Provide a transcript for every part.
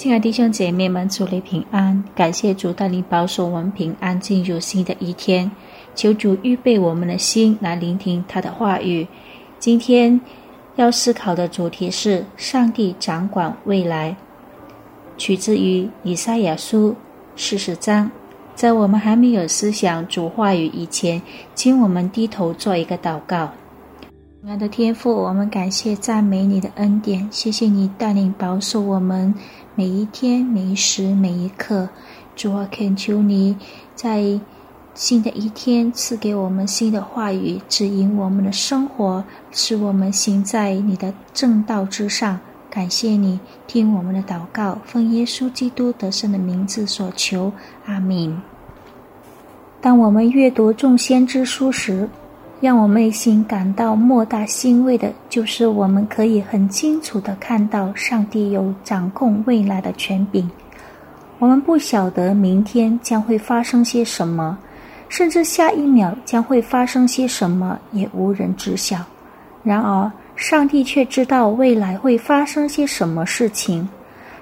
亲爱的弟兄姐妹们，主内平安！感谢主带领保守我们平安进入新的一天。求主预备我们的心来聆听他的话语。今天要思考的主题是“上帝掌管未来”，取自于以赛亚书四十章。在我们还没有思想主话语以前，请我们低头做一个祷告。亲爱的天父，我们感谢赞美你的恩典，谢谢你带领保守我们。每一天、每一时、每一刻，主啊，恳求你在新的一天赐给我们新的话语，指引我们的生活，使我们行在你的正道之上。感谢你听我们的祷告，奉耶稣基督得胜的名字所求，阿明。当我们阅读众先知书时，让我内心感到莫大欣慰的，就是我们可以很清楚的看到上帝有掌控未来的权柄。我们不晓得明天将会发生些什么，甚至下一秒将会发生些什么，也无人知晓。然而，上帝却知道未来会发生些什么事情。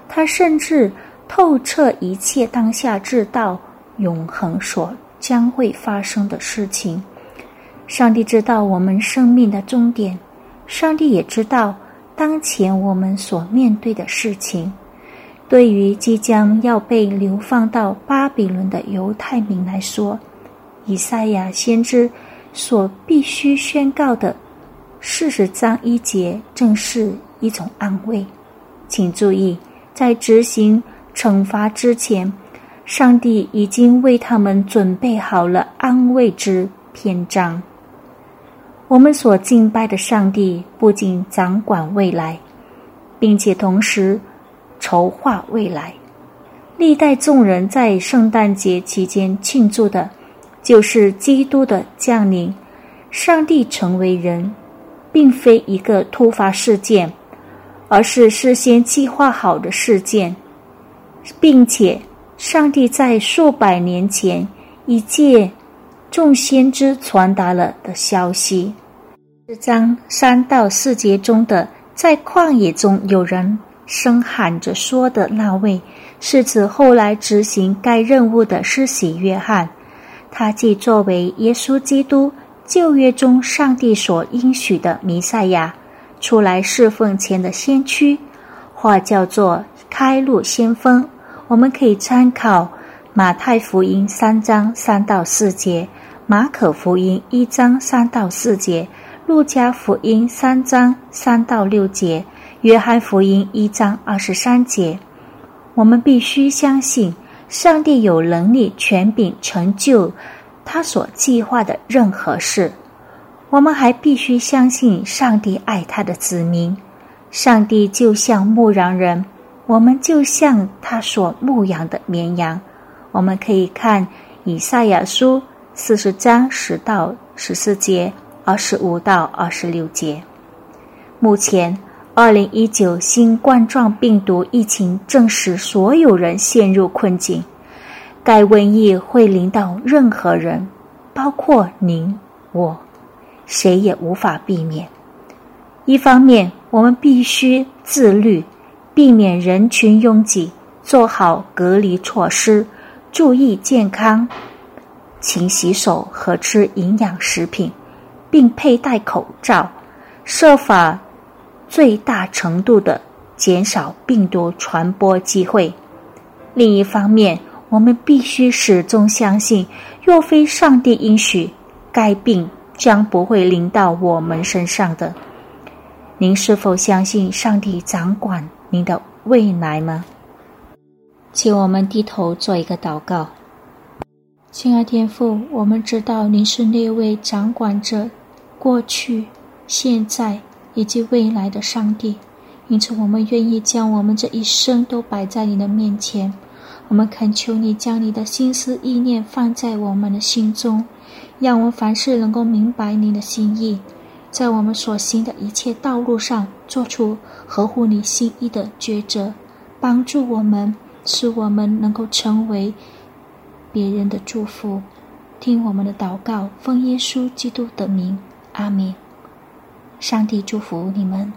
他甚至透彻一切当下知道永恒所将会发生的事情。上帝知道我们生命的终点，上帝也知道当前我们所面对的事情。对于即将要被流放到巴比伦的犹太民来说，以赛亚先知所必须宣告的四十章一节，正是一种安慰。请注意，在执行惩罚之前，上帝已经为他们准备好了安慰之篇章。我们所敬拜的上帝不仅掌管未来，并且同时筹划未来。历代众人在圣诞节期间庆祝的，就是基督的降临。上帝成为人，并非一个突发事件，而是事先计划好的事件，并且上帝在数百年前已借众先知传达了的消息。这章三到四节中的在旷野中有人声喊着说的那位，是指后来执行该任务的施洗约翰。他既作为耶稣基督旧约中上帝所应许的弥赛亚，出来侍奉前的先驱，或叫做开路先锋。我们可以参考马太福音三章三到四节，马可福音一章三到四节。路加福音三章三到六节，约翰福音一章二十三节。我们必须相信上帝有能力、权柄成就他所计划的任何事。我们还必须相信上帝爱他的子民。上帝就像牧羊人，我们就像他所牧养的绵羊。我们可以看以赛亚书四十章十到十四节。二十五到二十六节。目前，二零一九新冠状病毒疫情正使所有人陷入困境。该瘟疫会临到任何人，包括您我，谁也无法避免。一方面，我们必须自律，避免人群拥挤，做好隔离措施，注意健康，勤洗手和吃营养食品。并佩戴口罩，设法最大程度的减少病毒传播机会。另一方面，我们必须始终相信，若非上帝允许，该病将不会临到我们身上的。您是否相信上帝掌管您的未来吗？请我们低头做一个祷告。亲爱天父，我们知道您是那位掌管着。过去、现在以及未来的上帝，因此我们愿意将我们这一生都摆在你的面前。我们恳求你将你的心思意念放在我们的心中，让我们凡事能够明白你的心意，在我们所行的一切道路上做出合乎你心意的抉择，帮助我们，使我们能够成为别人的祝福。听我们的祷告，奉耶稣基督的名。阿弥，上帝祝福你们。